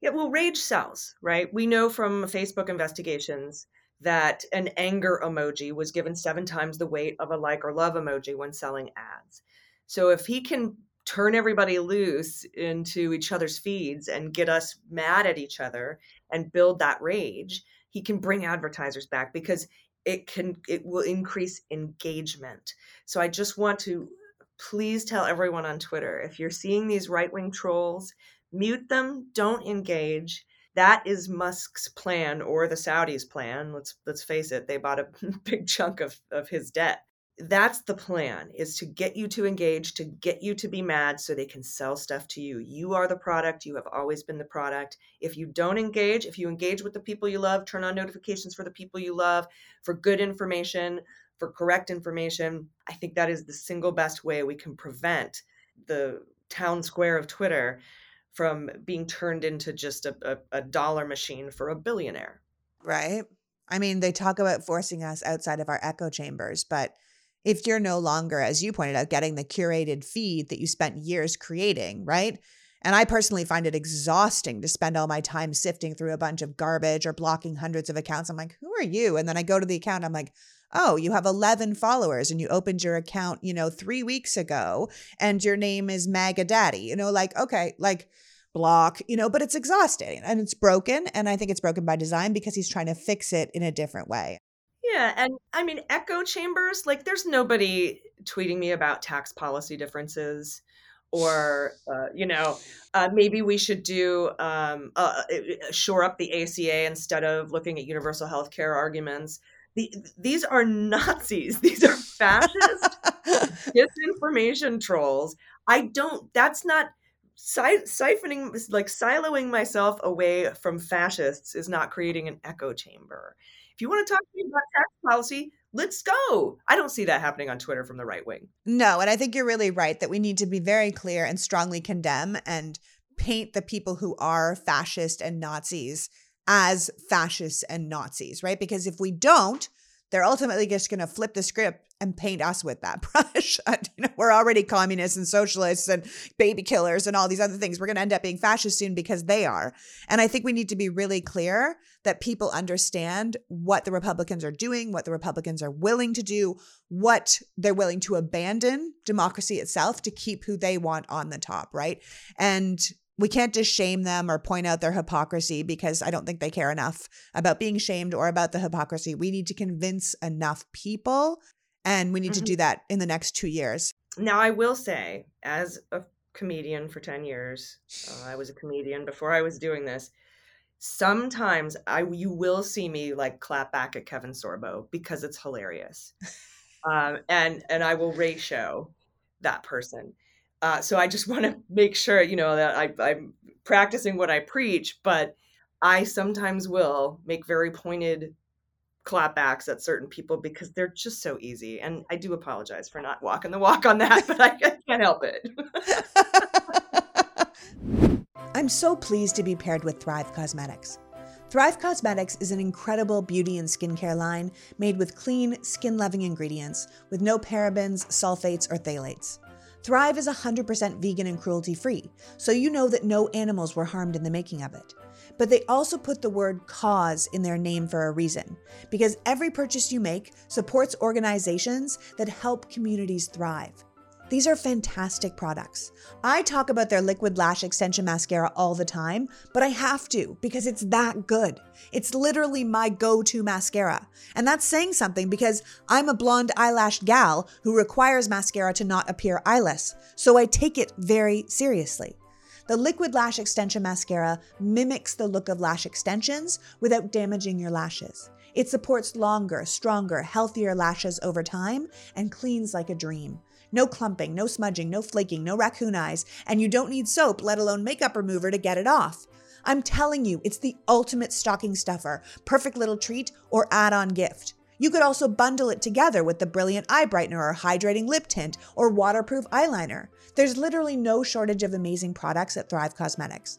Speaker 2: Yeah, well, rage sells, right? We know from Facebook investigations that an anger emoji was given seven times the weight of a like or love emoji when selling ads. So if he can turn everybody loose into each other's feeds and get us mad at each other and build that rage, he can bring advertisers back because it can it will increase engagement. So i just want to please tell everyone on twitter if you're seeing these right-wing trolls mute them don't engage. That is musk's plan or the saudis plan. Let's let's face it they bought a big chunk of of his debt that's the plan is to get you to engage to get you to be mad so they can sell stuff to you. You are the product. You have always been the product. If you don't engage if you engage with the people you love turn on notifications for the people you love for good information for correct information i think that is the single best way we can prevent the town square of twitter from being turned into just a, a, a dollar machine for a billionaire.
Speaker 1: Right. I mean they talk about forcing us outside of our echo chambers but if you're no longer, as you pointed out, getting the curated feed that you spent years creating, right? And I personally find it exhausting to spend all my time sifting through a bunch of garbage or blocking hundreds of accounts. I'm like, who are you? And then I go to the account, I'm like, oh, you have 11 followers and you opened your account, you know, three weeks ago and your name is MAGA Daddy. You know, like, okay, like, block, you know, but it's exhausting and it's broken. And I think it's broken by design because he's trying to fix it in a different way.
Speaker 2: Yeah, and I mean echo chambers, like there's nobody tweeting me about tax policy differences or uh, you know uh, maybe we should do um, uh, shore up the ACA instead of looking at universal health care arguments. The, these are Nazis. These are fascist disinformation trolls. I don't. That's not siphoning like siloing myself away from fascists is not creating an echo chamber if you want to talk to me about tax policy, let's go. I don't see that happening on Twitter from the right wing.
Speaker 1: No, and I think you're really right that we need to be very clear and strongly condemn and paint the people who are fascist and Nazis as fascists and Nazis, right? Because if we don't, they're ultimately just going to flip the script and paint us with that brush. you know, we're already communists and socialists and baby killers and all these other things. We're going to end up being fascists soon because they are. And I think we need to be really clear that people understand what the Republicans are doing, what the Republicans are willing to do, what they're willing to abandon democracy itself to keep who they want on the top, right? And we can't just shame them or point out their hypocrisy because I don't think they care enough about being shamed or about the hypocrisy. We need to convince enough people, and we need mm-hmm. to do that in the next two years.
Speaker 2: Now, I will say, as a comedian for 10 years, uh, I was a comedian before I was doing this. Sometimes I you will see me like clap back at Kevin Sorbo because it's hilarious, um, and and I will ratio that person uh, so I just want to make sure, you know, that I, I'm practicing what I preach, but I sometimes will make very pointed clapbacks at certain people because they're just so easy. And I do apologize for not walking the walk on that, but I, I can't help it.
Speaker 1: I'm so pleased to be paired with Thrive Causemetics. Thrive Causemetics is an incredible beauty and skincare line made with clean, skin loving ingredients with no parabens, sulfates, or phthalates. Thrive is 100% vegan and cruelty free, so you know that no animals were harmed in the making of it. But they also put the word cause in their name for a reason, because every purchase you make supports organizations that help communities thrive. These are fantastic products. I talk about their liquid lash extension mascara all the time, but I have to because it's that good. It's literally my go to mascara. And that's saying something because I'm a blonde eyelashed gal who requires mascara to not appear eyeless, so I take it very seriously. The Liquid Lash Extension Mascara mimics the look of lash extensions without damaging your lashes. It supports longer, stronger, healthier lashes over time and cleans like a dream. No clumping, no smudging, no flaking, no raccoon eyes, and you don't need soap, let alone makeup remover, to get it off. I'm telling you, it's the ultimate stocking stuffer, perfect little treat or add on gift. You could also bundle it together with the brilliant eye brightener or hydrating lip tint or waterproof eyeliner. There's literally no shortage of amazing products at Thrive Causemetics.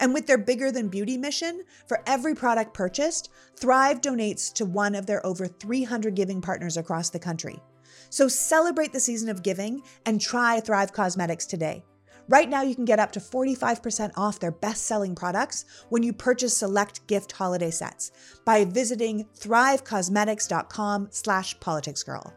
Speaker 1: And with their bigger than beauty mission, for every product purchased, Thrive donates to one of their over 300 giving partners across the country. So celebrate the season of giving and try Thrive Causemetics today. Right now, you can get up to 45% off their best selling products when you purchase select gift holiday sets by visiting thrivecausemetics.com slash politicsgirl.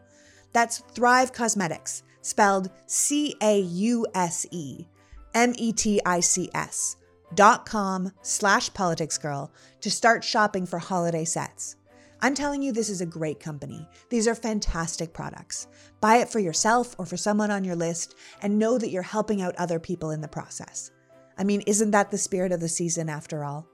Speaker 1: That's Thrive Causemetics, spelled C A U S E M E T I C S dot com slash politicsgirl to start shopping for holiday sets. I'm telling you, this is a great company. These are fantastic products. Buy it for yourself or for someone on your list and know that you're helping out other people in the process. I mean, isn't that the spirit of the season after all?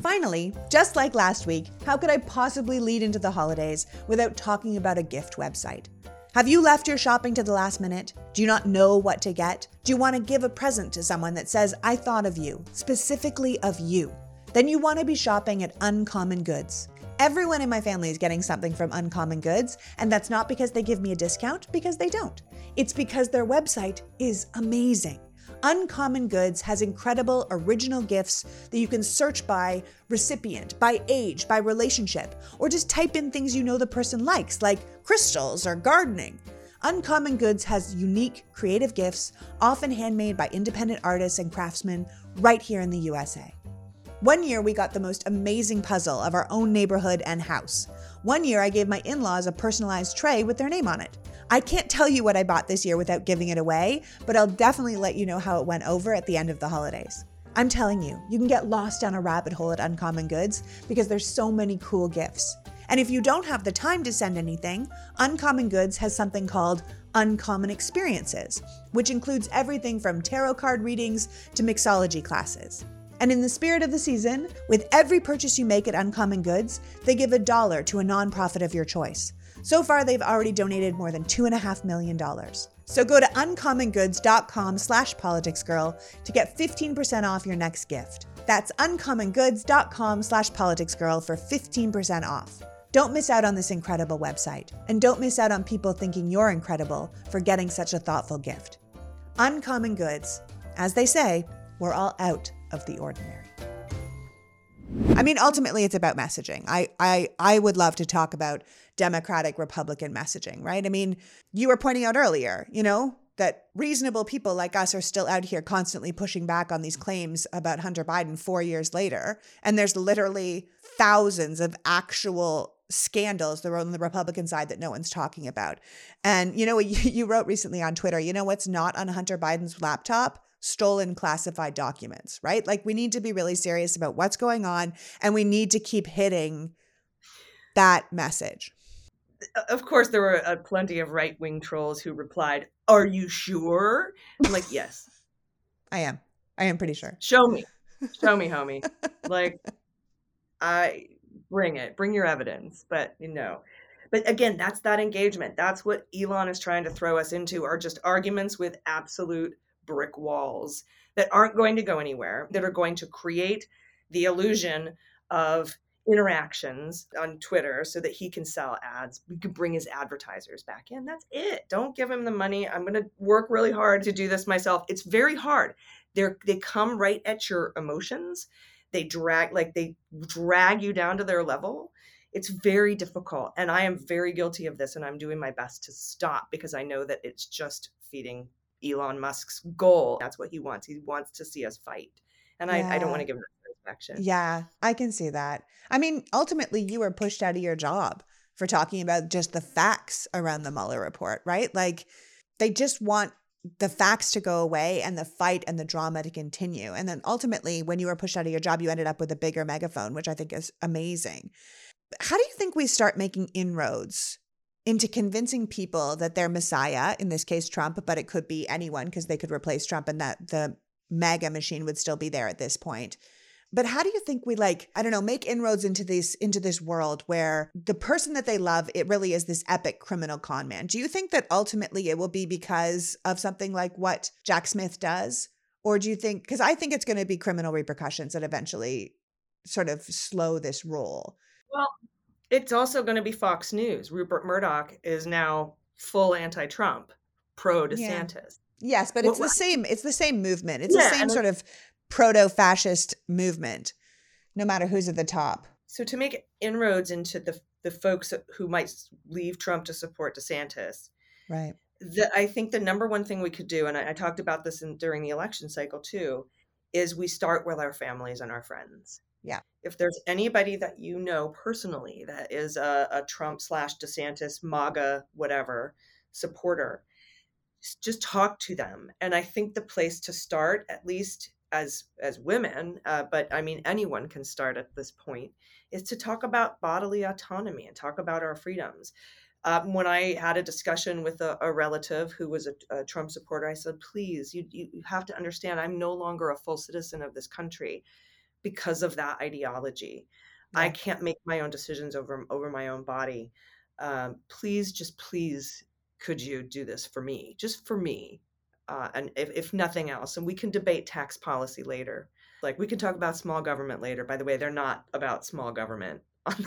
Speaker 1: Finally, just like last week, how could I possibly lead into the holidays without talking about a gift website? Have you left your shopping to the last minute? Do you not know what to get? Do you want to give a present to someone that says, I thought of you, specifically of you? Then you want to be shopping at Uncommon Goods. Everyone in my family is getting something from Uncommon Goods, and that's not because they give me a discount, because they don't. It's because their website is amazing. Uncommon Goods has incredible original gifts that you can search by recipient, by age, by relationship, or just type in things you know the person likes, like crystals or gardening. Uncommon Goods has unique, creative gifts, often handmade by independent artists and craftsmen right here in the USA. One year, we got the most amazing puzzle of our own neighborhood and house. One year, I gave my in laws a personalized tray with their name on it. I can't tell you what I bought this year without giving it away, but I'll definitely let you know how it went over at the end of the holidays. I'm telling you, you can get lost down a rabbit hole at Uncommon Goods because there's so many cool gifts. And if you don't have the time to send anything, Uncommon Goods has something called Uncommon Experiences, which includes everything from tarot card readings to mixology classes. And in the spirit of the season, with every purchase you make at Uncommon Goods, they give a dollar to a nonprofit of your choice. So far, they've already donated more than $2.5 million. So go to uncommongoods.com slash politicsgirl to get 15% off your next gift. That's uncommongoods.com slash politicsgirl for 15% off. Don't miss out on this incredible website, and don't miss out on people thinking you're incredible for getting such a thoughtful gift. Uncommon Goods. As they say, we're all out of the ordinary. I mean, ultimately, it's about messaging. I, I, I would love to talk about Democratic Republican messaging, right? I mean, you were pointing out earlier, you know, that reasonable people like us are still out here constantly pushing back on these claims about Hunter Biden four years later. And there's literally thousands of actual scandals that are on the Republican side that no one's talking about. And you know you, you wrote recently on Twitter, you know what's not on Hunter Biden's laptop? Stolen classified documents, right? Like we need to be really serious about what's going on and we need to keep hitting that message
Speaker 2: of course, there were uh, plenty of right wing trolls who replied, Are you sure? I'm like, Yes.
Speaker 1: I am. I am pretty sure.
Speaker 2: Show me. Show me, homie. like, I bring it, bring your evidence. But you know, but again, that's that engagement. That's what Elon is trying to throw us into are just arguments with absolute brick walls that aren't going to go anywhere, that are going to create the illusion of interactions on Twitter so that he can sell ads. We could bring his advertisers back in. That's it. Don't give him the money. I'm going to work really hard to do this myself. It's very hard. They're they come right at your emotions. They drag like they drag you down to their level. It's very difficult and I am very guilty of this and I'm doing my best to stop because I know that it's just feeding Elon Musk's goal. That's what he wants. He wants to see us fight. And yeah. I, I don't want to give them satisfaction.
Speaker 1: Yeah, I can see that. I mean, ultimately, you were pushed out of your job for talking about just the facts around the Mueller report, right? Like, they just want the facts to go away and the fight and the drama to continue. And then ultimately, when you were pushed out of your job, you ended up with a bigger megaphone, which I think is amazing. How do you think we start making inroads into convincing people that they're Messiah, in this case, Trump, but it could be anyone because they could replace Trump and that the MAGA machine would still be there at this point? But how do you think we like, I don't know, make inroads into this into this world where the person that they love, it really is this epic criminal con man? Do you think that ultimately it will be because of something like what Jack Smith does? Or do you think because I think it's going to be criminal repercussions that eventually sort of slow this roll?
Speaker 2: Well, it's also going to be Fox News. Rupert Murdoch is now full anti-Trump, pro DeSantis. Yeah.
Speaker 1: Yes, but it's the same. It's the same movement. It's yeah, the same sort of proto-fascist movement, no matter who's at the top.
Speaker 2: So to make inroads into the the folks who might leave Trump to support DeSantis,
Speaker 1: right?
Speaker 2: The, I think the number one thing we could do, and I, I talked about this in, during the election cycle too, is we start with our families and our friends.
Speaker 1: Yeah.
Speaker 2: If there's anybody that you know personally that is a, a Trump slash DeSantis, MAGA, whatever supporter, just talk to them. And I think the place to start, at least as as women, uh, but I mean anyone can start at this point, is to talk about bodily autonomy and talk about our freedoms. Um, when I had a discussion with a, a relative who was a, a, Trump supporter, I said, "Please, you, you you have to understand, I'm no longer a full citizen of this country because of that ideology. Yeah. I can't make my own decisions over over my own body. Um, please, just please, could you do this for me, just for me?" uh, and if, if nothing else, and we can debate tax policy later. Like we can talk about small government later. By the way, they're not about small government.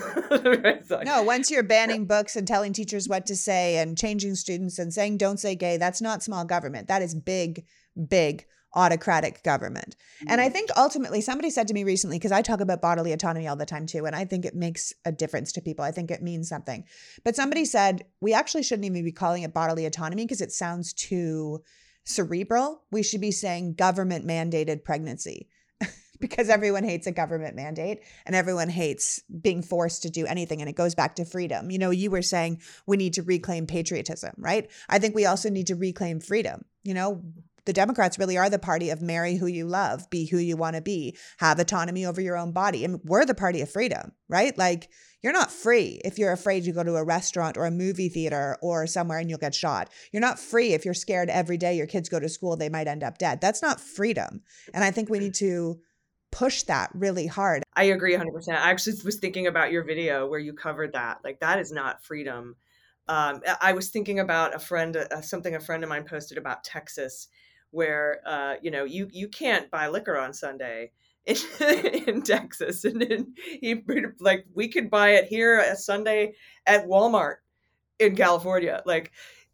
Speaker 1: no, once you're banning books and telling teachers what to say and changing students and saying don't say gay, that's not small government. That is big, big autocratic government. And I mm. think ultimately somebody said to me recently, because I talk about bodily autonomy all the time too, and I think it makes a difference to people. I think it means something. But somebody said, we actually shouldn't even be calling it bodily autonomy because it sounds too cerebral, we should be saying government mandated pregnancy because everyone hates a government mandate and everyone hates being forced to do anything. And it goes back to freedom. You know, you were saying we need to reclaim patriotism, right? I think we also need to reclaim freedom. You know, the Democrats really are the party of marry who you love, be who you want to be, have autonomy over your own body. And we're the party of freedom, right? Like you're not free if you're afraid to go to a restaurant or a movie theater or somewhere and you'll get shot. You're not free if you're scared every day your kids go to school, they might end up dead. That's not freedom. And I think we need to push that really hard.
Speaker 2: I agree 100%. I actually was thinking about your video where you covered that. Like that is not freedom. Um, I was thinking about a friend, uh, something a friend of mine posted about Texas where uh, you know you you can't buy liquor on Sunday in, in Texas, and then he like we could buy it here a Sunday at Walmart in California. Like,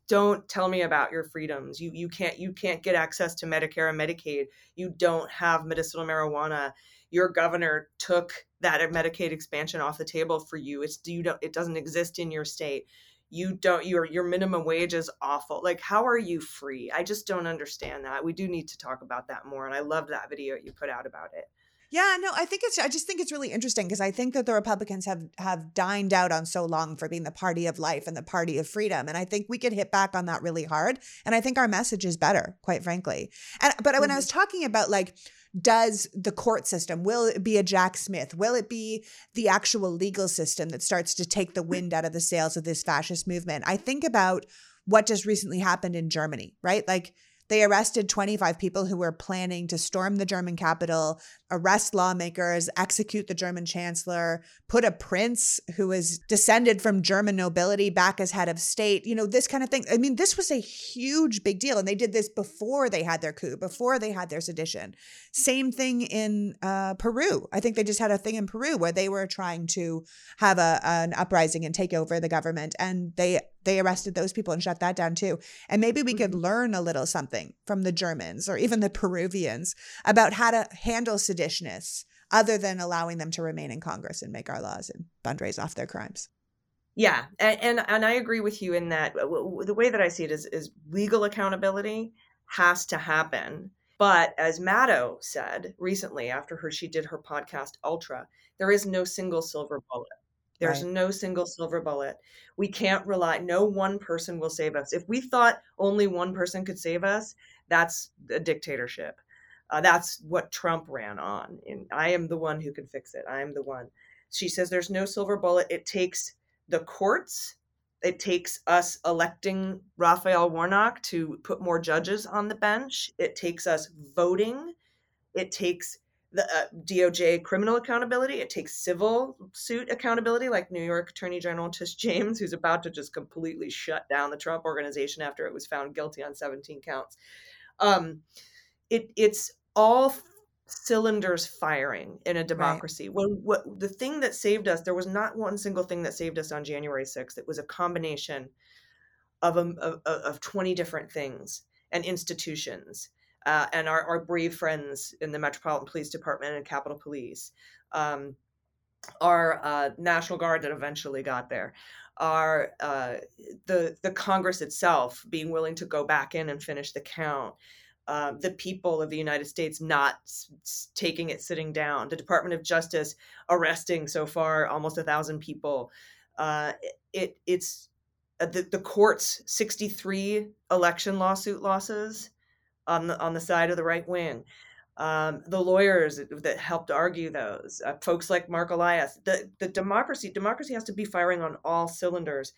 Speaker 2: don't tell me about your freedoms. You you can't you can't get access to Medicare and Medicaid. You don't have medicinal marijuana. Your governor took that Medicaid expansion off the table for you. It's you don't it doesn't exist in your state you don't your your minimum wage is awful like how are you free i just don't understand that we do need to talk about that more and i love that video you put out about it
Speaker 1: yeah, no, I think it's I just think it's really interesting because I think that the Republicans have have dined out on so long for being the party of life and the party of freedom and I think we could hit back on that really hard and I think our message is better, quite frankly. And but mm-hmm. when I was talking about like does the court system? Will it be a jack smith? Will it be the actual legal system that starts to take the wind out of the sails of this fascist movement? I think about what just recently happened in germany right? Like they arrested 25 people who were planning to storm the German capital, arrest lawmakers, execute the German chancellor, put a prince who is descended from German nobility back as head of state, you know, this kind of thing. I mean, this was a huge big deal. And they did this before they had their coup, before they had their sedition. Same thing in uh, Peru. I think they just had a thing in Peru where they were trying to have a, an uprising and take over the government. And they they arrested those people and shut that down too. And maybe we could mm-hmm. learn a little something from the Germans or even the Peruvians about how to handle seditionists other than allowing them to remain in Congress and make our laws and fundraise off their crimes.
Speaker 2: Yeah, and, and and, I agree with you in that the way that I see it is is legal accountability has to happen But as Maddow said recently after her she did her podcast Ultra, there is no single silver bullet. There's right. no single silver bullet. We can't rely no one person will save us. If we thought only one person could save us, that's a dictatorship. Uh, that's what Trump ran on. And I am the one who can fix it. I am the one. She says there's no silver bullet. It takes the courts it takes us electing Raphael Warnock to put more judges on the bench. It takes us voting. It takes the uh, DOJ criminal accountability. It takes civil suit accountability, like New York Attorney General Tish James, who's about to just completely shut down the Trump organization after it was found guilty on 17 counts. Um, it, it's all cylinders firing in a democracy. Right. When what the thing that saved us, there was not one single thing that saved us on January 6th. It was a combination of a, of, of 20 different things and institutions. Uh, and our, our brave friends in the Metropolitan Police Department and Capitol Police, um, our uh, National Guard that eventually got there, our uh, the the Congress itself being willing to go back in and finish the count, uh, the people of the United States not s- taking it sitting down, the Department of Justice arresting so far almost a thousand people. Uh, it it's uh, the, the courts 63 election lawsuit losses on the on the side of the right wing. Um, the lawyers that helped argue those, uh, folks like Marc Elias, the, the democracy, democracy has to be firing on all cylinders.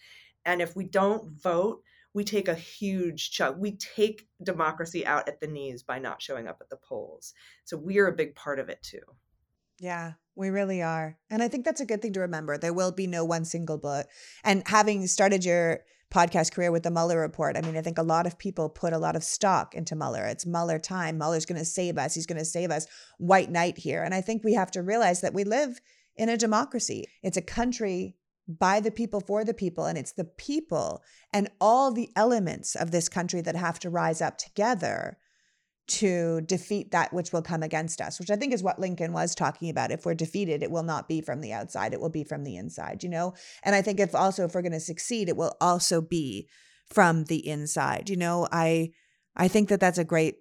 Speaker 2: And if we don't vote, we take a huge chunk. We take democracy out at the knees by not showing up at the polls. So we're a big part of it too.
Speaker 1: Yeah, we really are. And I think that's a good thing to remember. There will be no one single bullet. And having started your podcast career with the Mueller report, I mean, I think a lot of people put a lot of stock into Mueller. It's Mueller time. Mueller's going to save us. He's going to save us. White knight here. And I think we have to realize that we live in a democracy. It's a country by the people for the people and it's the people and all the elements of this country that have to rise up together to defeat that which will come against us which i think is what lincoln was talking about. If we're defeated it will not be from the outside it will be from the inside you know? And i think if also if we're going to succeed it will also be from the inside you know? I i think that that's a great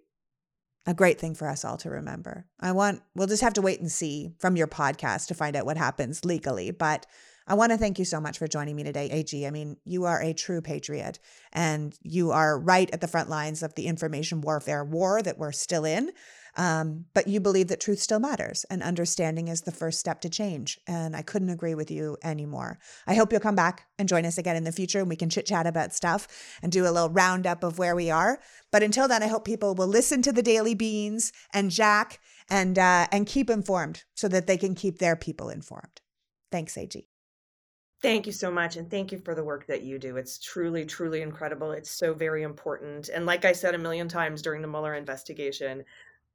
Speaker 1: a great thing for us all to remember. I want we'll just have to wait and see from your podcast to find out what happens legally but I want to thank you so much for joining me today, AG. I mean, you are a true patriot and you are right at the front lines of the information warfare war that we're still in. Um, but you believe that truth still matters and understanding is the first step to change. And I couldn't agree with you anymore. I hope you'll come back and join us again in the future and we can chit chat about stuff and do a little roundup of where we are. But until then, I hope people will listen to the Daily Beans and Jack and uh, and keep informed so that they can keep their people informed. Thanks, AG.
Speaker 2: Thank you so much. And thank you for the work that you do. It's truly, truly incredible. It's so very important. And like I said a million times during the Mueller investigation,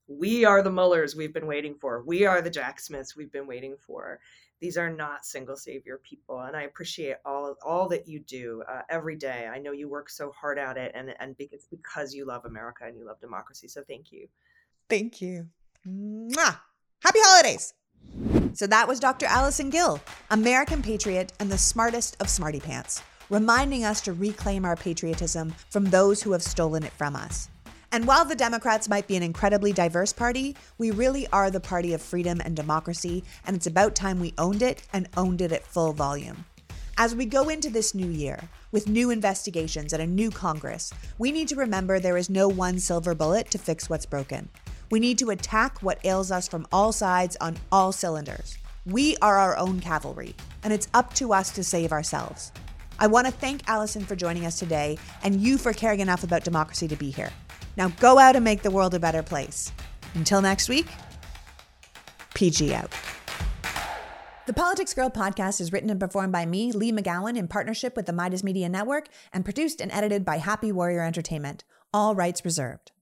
Speaker 2: we are the Muellers we've been waiting for. We are the Jack Smiths we've been waiting for. These are not single savior people, and I appreciate all all that you do uh, every day. I know you work so hard at it, and and it's because you love America and you love democracy. So thank you.
Speaker 1: Thank you. Mwah! Happy holidays. So that was Dr. Allison Gill, American patriot and the smartest of smarty pants, reminding us to reclaim our patriotism from those who have stolen it from us. And while the Democrats might be an incredibly diverse party, we really are the party of freedom and democracy, and it's about time we owned it and owned it at full volume. As we go into this new year, with new investigations and a new Congress, we need to remember there is no one silver bullet to fix what's broken. We need to attack what ails us from all sides on all cylinders. We are our own cavalry, and it's up to us to save ourselves. I want to thank Allison for joining us today and you for caring enough about democracy to be here. Now go out and make the world a better place. Until next week, PG out. The Politics Girl podcast is written and performed by me, Leigh McGowan, in partnership with the Meidas Media Network, and produced and edited by Happy Warrior Entertainment. All rights reserved.